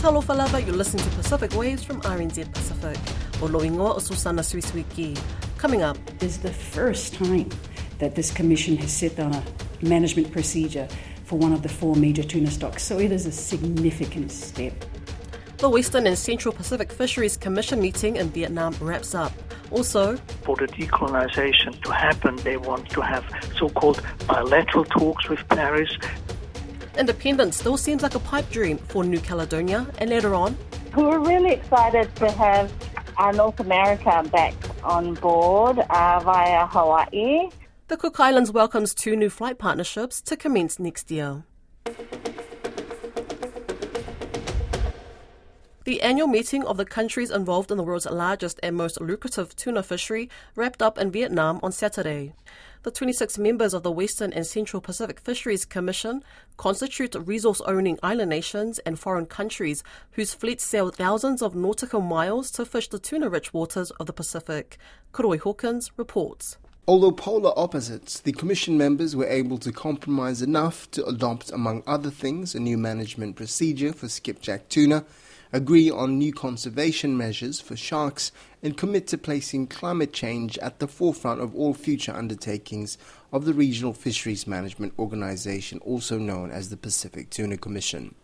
Talofa lava, you're listening to Pacific Waves from RNZ Pacific. O loingoa o Susana Suisuiki. Coming up. This is the first time that this commission has set down a management procedure for one of the four major tuna stocks, so it is a significant step. The Western and Central Pacific Fisheries Commission meeting in Vietnam wraps up. Also, for the decolonization to happen, they want to have so called bilateral talks with Paris. Independence still seems like a pipe dream for New Caledonia, and later on, we're really excited to have uh, North America back on board uh, via Hawaii. The Cook Islands welcomes two new flight partnerships to commence next year. The annual meeting of the countries involved in the world's largest and most lucrative tuna fishery wrapped up in Vietnam on Saturday. The 26 members of the Western and Central Pacific Fisheries Commission constitute resource owning island nations and foreign countries whose fleets sail thousands of nautical miles to fish the tuna rich waters of the Pacific. Koroi Hawkins reports. Although polar opposites, the Commission members were able to compromise enough to adopt, among other things, a new management procedure for skipjack tuna agree on new conservation measures for sharks, and commit to placing climate change at the forefront of all future undertakings of the Regional Fisheries Management Organization, also known as the Pacific Tuna Commission.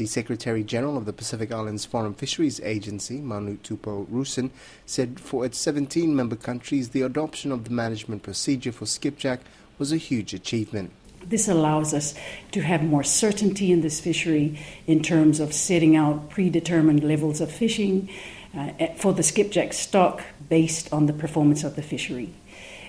The Secretary General of the Pacific Islands Forum Fisheries Agency, Manu Tupou-Roosen, said for its 17 member countries, the adoption of the management procedure for skipjack was a huge achievement. This allows us to have more certainty in this fishery in terms of setting out predetermined levels of fishing uh, for the skipjack stock based on the performance of the fishery.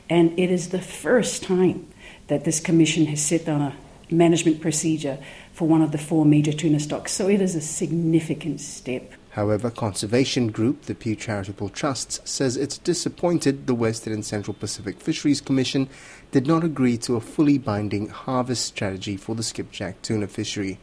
And it is the first time that this commission has set down a management procedure for one of the four major tuna stocks. So it is a significant step. However, conservation group the Pew Charitable Trusts says it's disappointed the Western and Central Pacific Fisheries Commission did not agree to a fully binding harvest strategy for the skipjack tuna fishery.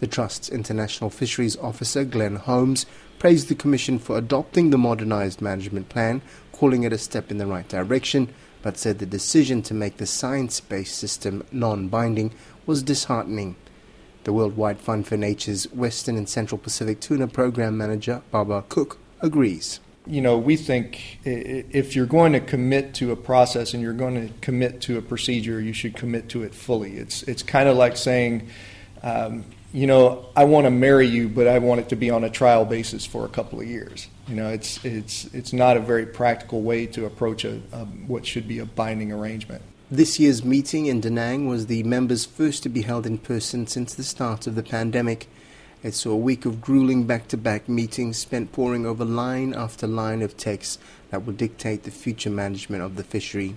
The Trust's International Fisheries Officer, Glenn Holmes, praised the Commission for adopting the modernized management plan, calling it a step in the right direction, but said the decision to make the science based system non binding was disheartening. The Worldwide Fund for Nature's Western and Central Pacific Tuna Program Manager, Bubba Cook, agrees. You know, we think if you're going to commit to a process and you're going to commit to a procedure, you should commit to it fully. It's, it's kind of like saying, um, you know, I want to marry you, but I want it to be on a trial basis for a couple of years. You know, it's, it's, it's not a very practical way to approach a, a what should be a binding arrangement. This year's meeting in Da Nang was the members' first to be held in person since the start of the pandemic. It saw a week of grueling back to back meetings spent poring over line after line of texts that will dictate the future management of the fishery.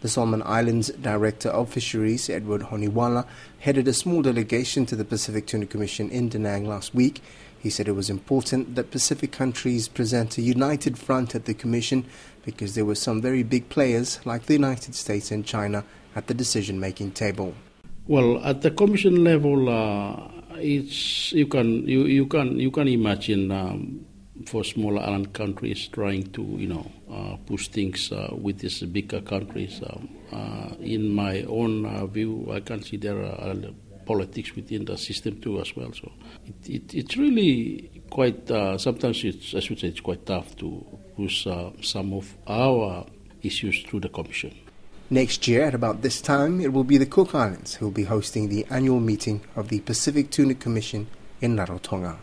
The Solomon Islands Director of Fisheries, Edward Honiwala, headed a small delegation to the Pacific Tuna Commission in Da Nang last week he said it was important that Pacific countries present a united front at the Commission because there were some very big players like the United States and China at the decision making table. Well, at the Commission level, uh, it's you can you, you can you can imagine um, for smaller island countries trying to you know uh, push things uh, with these bigger countries. Um, uh, in my own uh, view, I there are politics within the system too as well. So it, it, it's really quite, uh, sometimes it's, I should say it's quite tough to push uh, some of our issues through the Commission. Next year, at about this time, it will be the Cook Islands who will be hosting the annual meeting of the Pacific Tuna Commission in Rarotonga.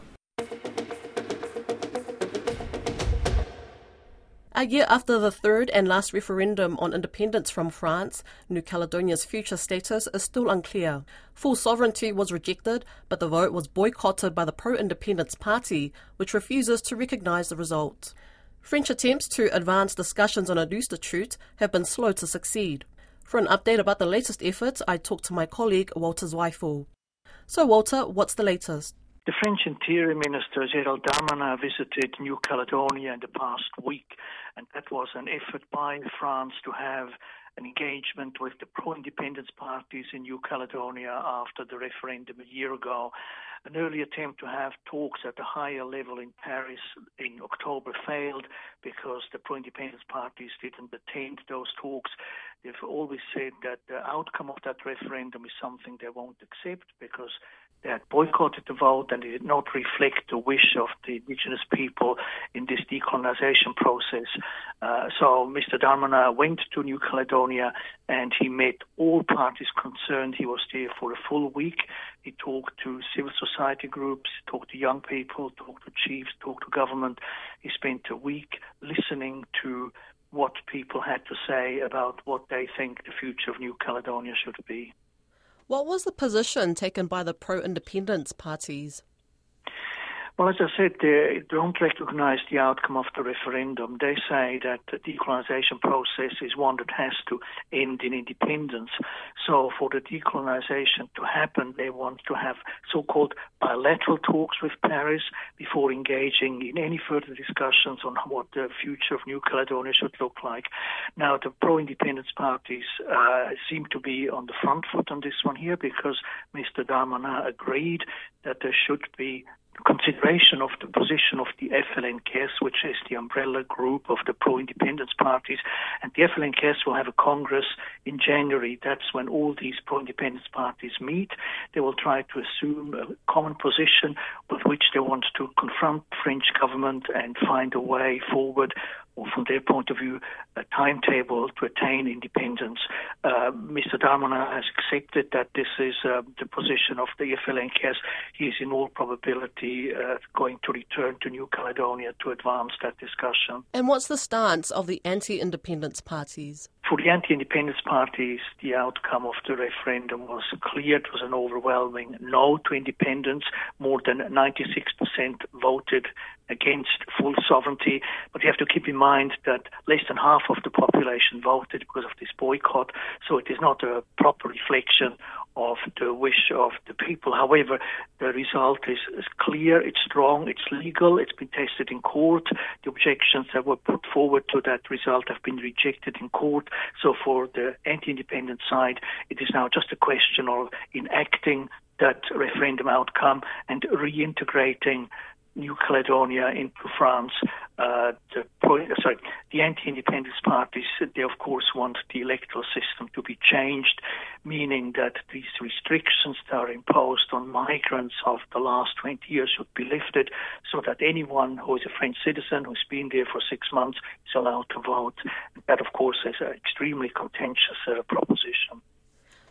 A year after the third and last referendum on independence from France, New Caledonia's future status is still unclear. Full sovereignty was rejected, but the vote was boycotted by the pro independence party, which refuses to recognise the result. French attempts to advance discussions on a new statute have been slow to succeed. For an update about the latest efforts, I talked to my colleague Walter Zweifel. So, Walter, what's the latest? The French Interior Minister Gerald Darmanin visited New Caledonia in the past week, and that was an effort by France to have an engagement with the pro independence parties in New Caledonia after the referendum a year ago. An early attempt to have talks at a higher level in Paris in October failed because the pro independence parties didn't attend those talks. They've always said that the outcome of that referendum is something they won't accept because They had boycotted the vote and it did not reflect the wish of the indigenous people in this decolonization process. Uh, so Mr. Darmanin went to New Caledonia and he met all parties concerned. He was there for a full week. He talked to civil society groups, talked to young people, talked to chiefs, talked to government. He spent a week listening to what people had to say about what they think the future of New Caledonia should be. What was the position taken by the pro independence parties? Well, as I said, they don't recognize the outcome of the referendum. They say that the decolonization process is one that has to end in independence. So, for the decolonization to happen, they want to have so called bilateral talks with Paris before engaging in any further discussions on what the future of New Caledonia should look like. Now, the pro independence parties uh, seem to be on the front foot on this one here because Mr. Darmanin agreed that there should be consideration of the position of the FLNKS, which is the umbrella group of the pro-independence parties. And the FLNKS will have a congress in January. That's when all these pro-independence parties meet. They will try to assume a common position with which they want to confront French government and find a way forward or from their point of view, a timetable to attain independence. Uh, Mr. Darmanin has accepted that this is uh, the position of the FLNKS. He is in all probability uh, going to return to New Caledonia to advance that discussion. And what's the stance of the anti-independence parties? For the anti-independence parties, the outcome of the referendum was clear. It was an overwhelming no to independence. More than 96% voted against full sovereignty. But you have to keep in mind that less than half of the population voted because of this boycott. So it is not a proper reflection of the wish of the people. However, the result is, is, clear, it's strong, it's legal, it's been tested in court. The objections that were put forward to that result have been rejected in court. So for the anti-independent side, it is now just a question of enacting that referendum outcome and reintegrating New Caledonia into France. Uh, the sorry, the anti-independence parties, they of course want the electoral system to be changed, meaning that these restrictions that are imposed on migrants of the last 20 years should be lifted, so that anyone who is a French citizen who's been there for six months is allowed to vote. That, of course, is an extremely contentious uh, proposition.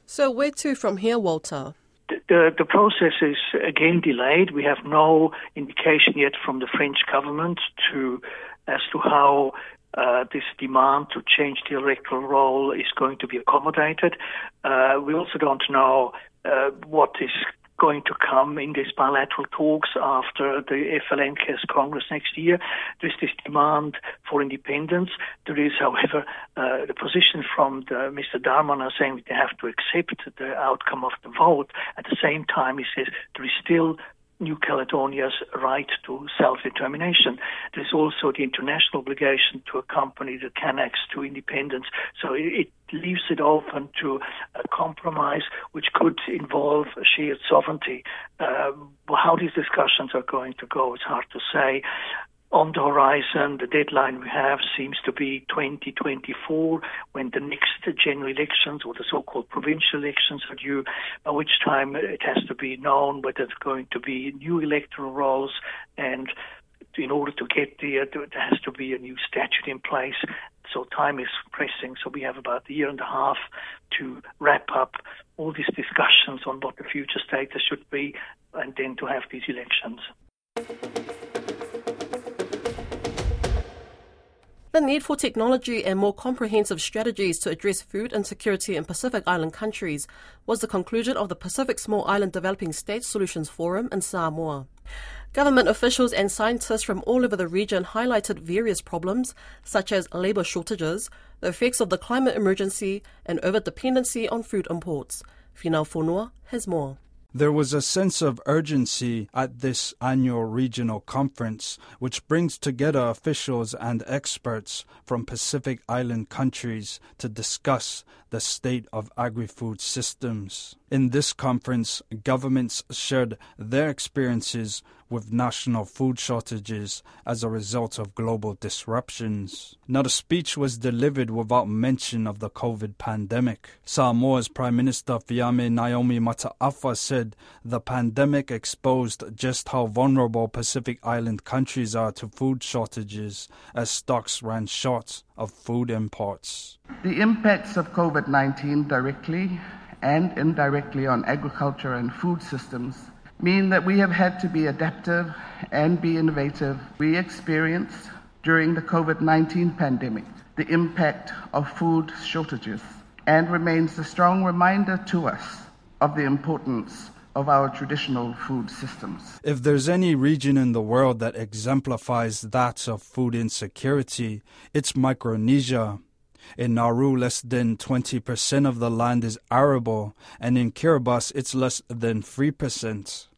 So, where to from here, Walter? The, the process is again delayed. We have no indication yet from the French government to as to how uh, this demand to change the electoral roll is going to be accommodated. Uh, we also don't know uh, what is going to come in these bilateral talks after the FLNKS Congress next year. There's this demand for independence. There is, however, uh, the position from the, Mr. Darmanin saying they have to accept the outcome of the vote. At the same time, he says there is still New Caledonia's right to self-determination. There's also the international obligation to accompany the Kanaks to independence. So it, leaves it open to a compromise which could involve shared sovereignty. Uh, how these discussions are going to go, it's hard to say on the horizon, the deadline we have seems to be 2024, when the next general elections or the so-called provincial elections are due, by which time it has to be known whether it's going to be new electoral rolls and in order to get there, there has to be a new statute in place. So time is pressing. So we have about a year and a half to wrap up all these discussions on what the future status should be and then to have these elections. The need for technology and more comprehensive strategies to address food insecurity in Pacific Island countries was the conclusion of the Pacific Small Island Developing States Solutions Forum in Samoa. Government officials and scientists from all over the region highlighted various problems, such as labour shortages, the effects of the climate emergency, and over dependency on food imports. Finau Fonua has more. There was a sense of urgency at this annual regional conference, which brings together officials and experts from Pacific Island countries to discuss the state of agri food systems. In this conference, governments shared their experiences with national food shortages as a result of global disruptions. Now, the speech was delivered without mention of the COVID pandemic. Samoa's Prime Minister Fiame Naomi Mata'afa said the pandemic exposed just how vulnerable Pacific Island countries are to food shortages as stocks ran short of food imports. The impacts of COVID 19 directly and indirectly on agriculture and food systems mean that we have had to be adaptive and be innovative. We experienced during the COVID 19 pandemic the impact of food shortages and remains a strong reminder to us of the importance of our traditional food systems. If there's any region in the world that exemplifies that of food insecurity, it's Micronesia. In Nauru, less than 20% of the land is arable, and in Kiribati, it's less than 3%.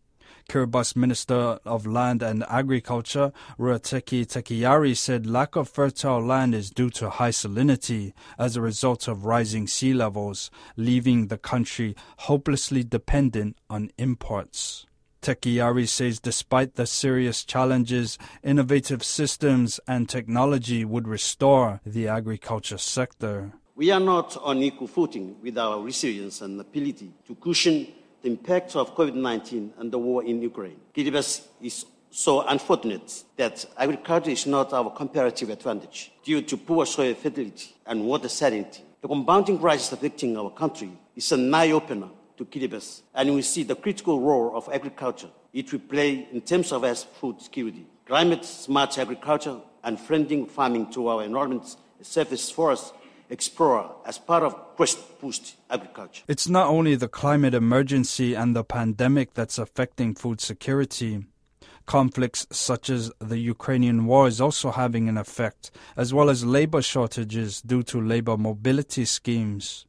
Kiribati Minister of Land and Agriculture, Ruateki Tekaiara, said lack of fertile land is due to high salinity as a result of rising sea levels, leaving the country hopelessly dependent on imports. Tekiari says despite the serious challenges, innovative systems and technology would restore the agriculture sector. We are not on equal footing with our resilience and ability to cushion the impact of COVID 19 and the war in Ukraine. Kiribati is so unfortunate that agriculture is not our comparative advantage due to poor soil fertility and water salinity. The compounding crisis affecting our country is an eye opener to Kiribati, and we see the critical role of agriculture it will play in terms of as food security, climate smart agriculture, and friendly farming to our environment, surface forests, explorer as part of Quest Boost Agriculture. It's not only the climate emergency and the pandemic that's affecting food security. Conflicts such as the Ukrainian war is also having an effect, as well as labor shortages due to labor mobility schemes.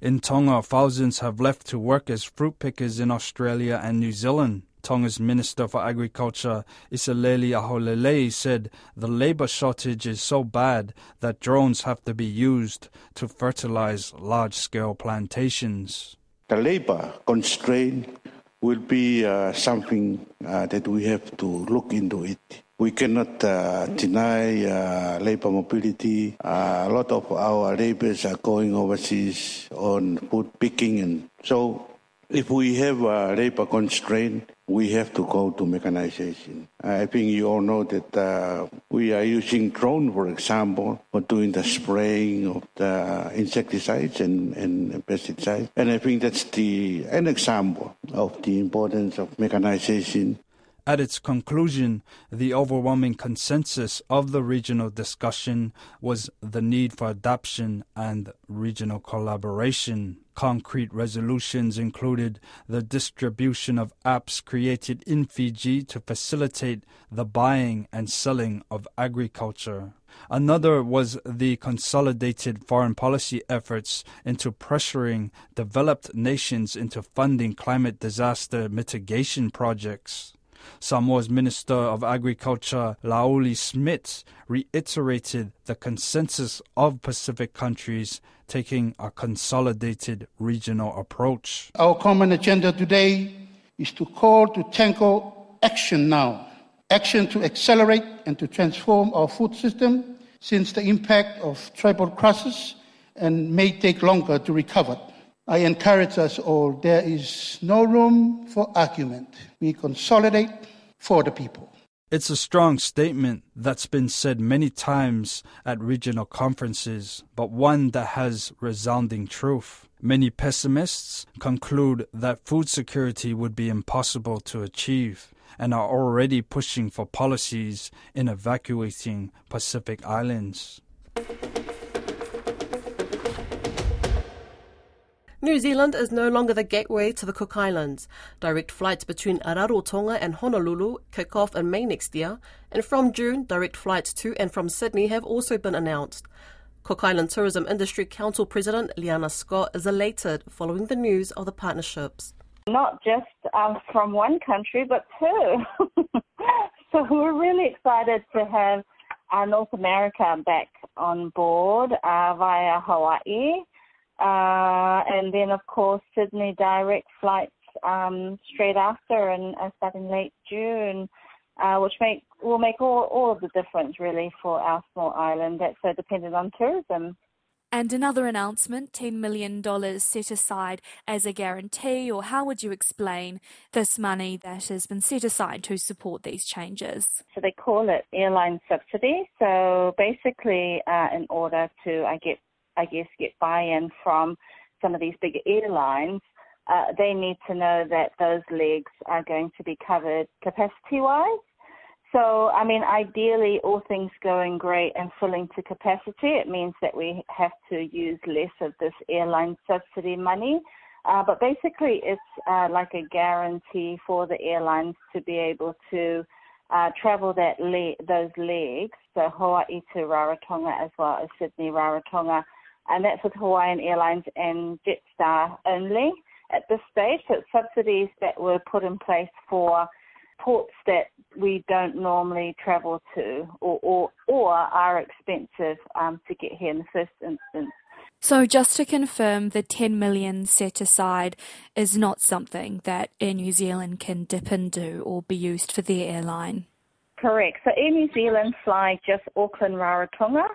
In Tonga, thousands have left to work as fruit pickers in Australia and New Zealand. Tonga's Minister for Agriculture, Isileli Aholelei, said the labor shortage is so bad that drones have to be used to fertilize large scale plantations. The labor constraint will be uh, something uh, that we have to look into it. We cannot uh, deny uh, labor mobility. Uh, a lot of our laborers are going overseas on food picking, and so if we have a labor constraint, we have to go to mechanization. I think you all know that uh, we are using drone, for example, for doing the spraying of the insecticides and, and pesticides. And I think that's the an example of the importance of mechanization at its conclusion, the overwhelming consensus of the regional discussion was the need for adoption and regional collaboration. Concrete resolutions included the distribution of apps created in Fiji to facilitate the buying and selling of agriculture. Another was the consolidated foreign policy efforts into pressuring developed nations into funding climate disaster mitigation projects. Samoa's Minister of Agriculture, Laauli Schmidt, reiterated the consensus of Pacific countries taking a consolidated regional approach. Our common agenda today is to call to tackle action now. Action to accelerate and to transform our food system since the impact of tribal crisis and may take longer to recover. I encourage us all there is no room for argument. We consolidate for the people. It's a strong statement that's been said many times at regional conferences, but one that has resounding truth. Many pessimists conclude that food security would be impossible to achieve and are already pushing for policies in evacuating Pacific Islands. New Zealand is no longer the gateway to the Cook Islands. Direct flights between Rarotonga and Honolulu kick off in May next year, and from June, direct flights to and from Sydney have also been announced. Cook Island Tourism Industry Council President Liana Scott is elated following the news of the partnerships. Not just um, from one country, but two. so we're really excited to have uh, North America back on board uh, via Hawaii. Uh, and then, of course, Sydney direct flights um, straight after and uh, starting late June, uh, which make will make all, all of the difference really for our small island that's so dependent on tourism. And another announcement $10 million set aside as a guarantee, or how would you explain this money that has been set aside to support these changes? So they call it airline subsidy. So basically, uh, in order to, I get, I guess, get buy-in from some of these bigger airlines, uh, they need to know that those legs are going to be covered capacity-wise. So, I mean, ideally, all things going great and filling to capacity, it means that we have to use less of this airline subsidy money. Uh, but basically, it's uh, like a guarantee for the airlines to be able to uh, travel that le- those legs, so Hawaii to Rarotonga as well as Sydney Rarotonga, and that's with Hawaiian Airlines and Jetstar only at this stage. So it's subsidies that were put in place for ports that we don't normally travel to or, or, or are expensive um, to get here in the first instance. So, just to confirm, the 10 million set aside is not something that Air New Zealand can dip into or be used for their airline? Correct. So, Air New Zealand fly just Auckland Rarotonga.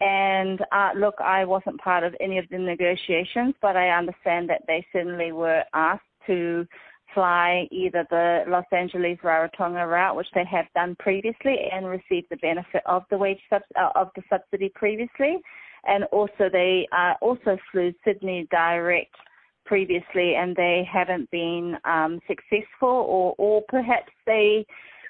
And uh, look, I wasn't part of any of the negotiations, but I understand that they certainly were asked to fly either the Los Angeles Rarotonga route, which they have done previously and received the benefit of the wage subs- uh, of the subsidy previously, and also they uh, also flew Sydney direct previously, and they haven't been um, successful, or or perhaps they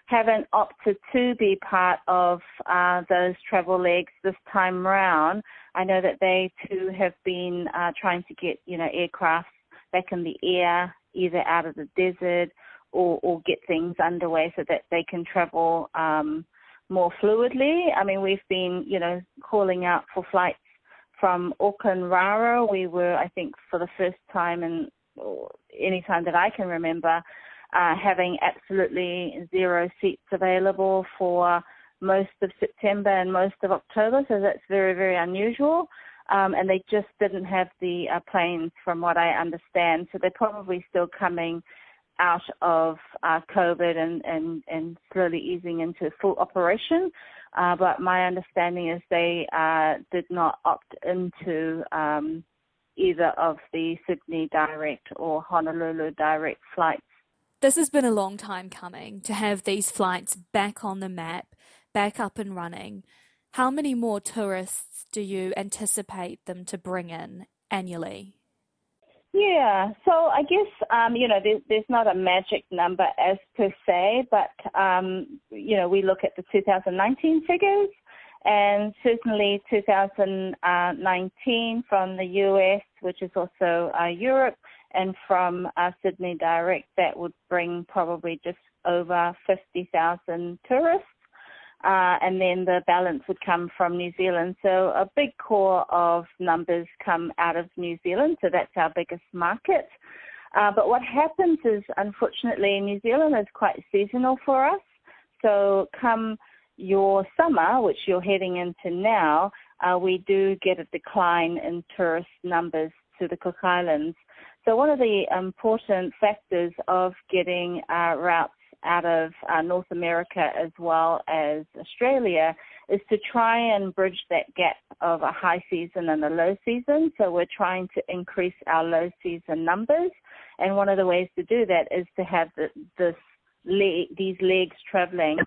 haven't opted to be part of uh, those travel legs this time round. I know that they too have been uh, trying to get you know aircraft back in the air either out of the desert or, or get things underway so that they can travel um, more fluidly. I mean, we've been, you know, calling out for flights from Auckland Raro. We were, I think, for the first time in any time that I can remember, uh, having absolutely zero seats available for most of September and most of October. So that's very, very unusual um, and they just didn't have the uh, planes, from what I understand. So they're probably still coming out of uh, COVID and, and, and slowly easing into full operation. Uh, but my understanding is they uh, did not opt into um, either of the Sydney direct or Honolulu direct flights. This has been a long time coming to have these flights back on the map, back up and running. How many more tourists do you anticipate them to bring in annually? Yeah, so I guess um, you know there's, there's not a magic number as per se, but um, you know we look at the 2019 figures, and certainly 2019 from the US, which is also uh, Europe, and from uh, Sydney Direct, that would bring probably just over 50,000 tourists uh, and then the balance would come from New Zealand. So a big core of numbers come out of New Zealand, so that's our biggest market. Uh, but what happens is, unfortunately, New Zealand is quite seasonal for us. So come your summer, which you're heading into now, uh, we do get a decline in tourist numbers to the Cook Islands. So one of the important factors of getting uh, routes out of uh, North America as well as Australia is to try and bridge that gap of a high season and a low season. So we're trying to increase our low season numbers, and one of the ways to do that is to have the, this leg, these legs traveling.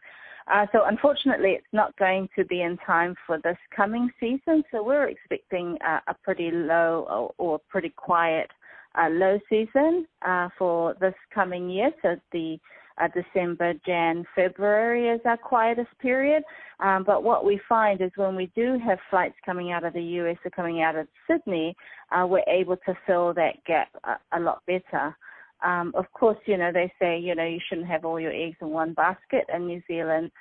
Uh, so unfortunately, it's not going to be in time for this coming season. So we're expecting uh, a pretty low or, or pretty quiet uh, low season uh, for this coming year. So the uh, December, Jan, February is our quietest period. Um, but what we find is when we do have flights coming out of the US or coming out of Sydney, uh, we're able to fill that gap a, a lot better. Um, of course, you know, they say, you know, you shouldn't have all your eggs in one basket. In New Zealand,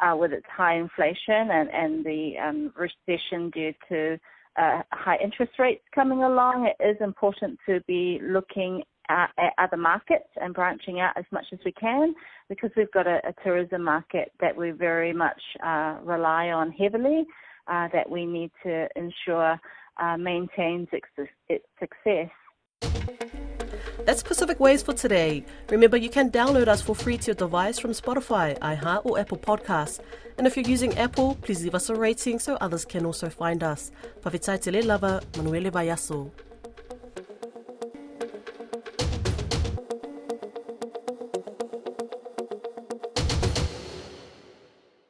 uh, with its high inflation and, and the um, recession due to uh, high interest rates coming along, it is important to be looking at, at other markets and branching out as much as we can because we've got a, a tourism market that we very much uh, rely on heavily uh, that we need to ensure uh, maintains its, its success. That's Pacific Waves for today. Remember, you can download us for free to your device from Spotify, iHeart, or Apple Podcasts. And if you're using Apple, please leave us a rating so others can also find us. Pavitai Tele Lava, Manuele Vayaso.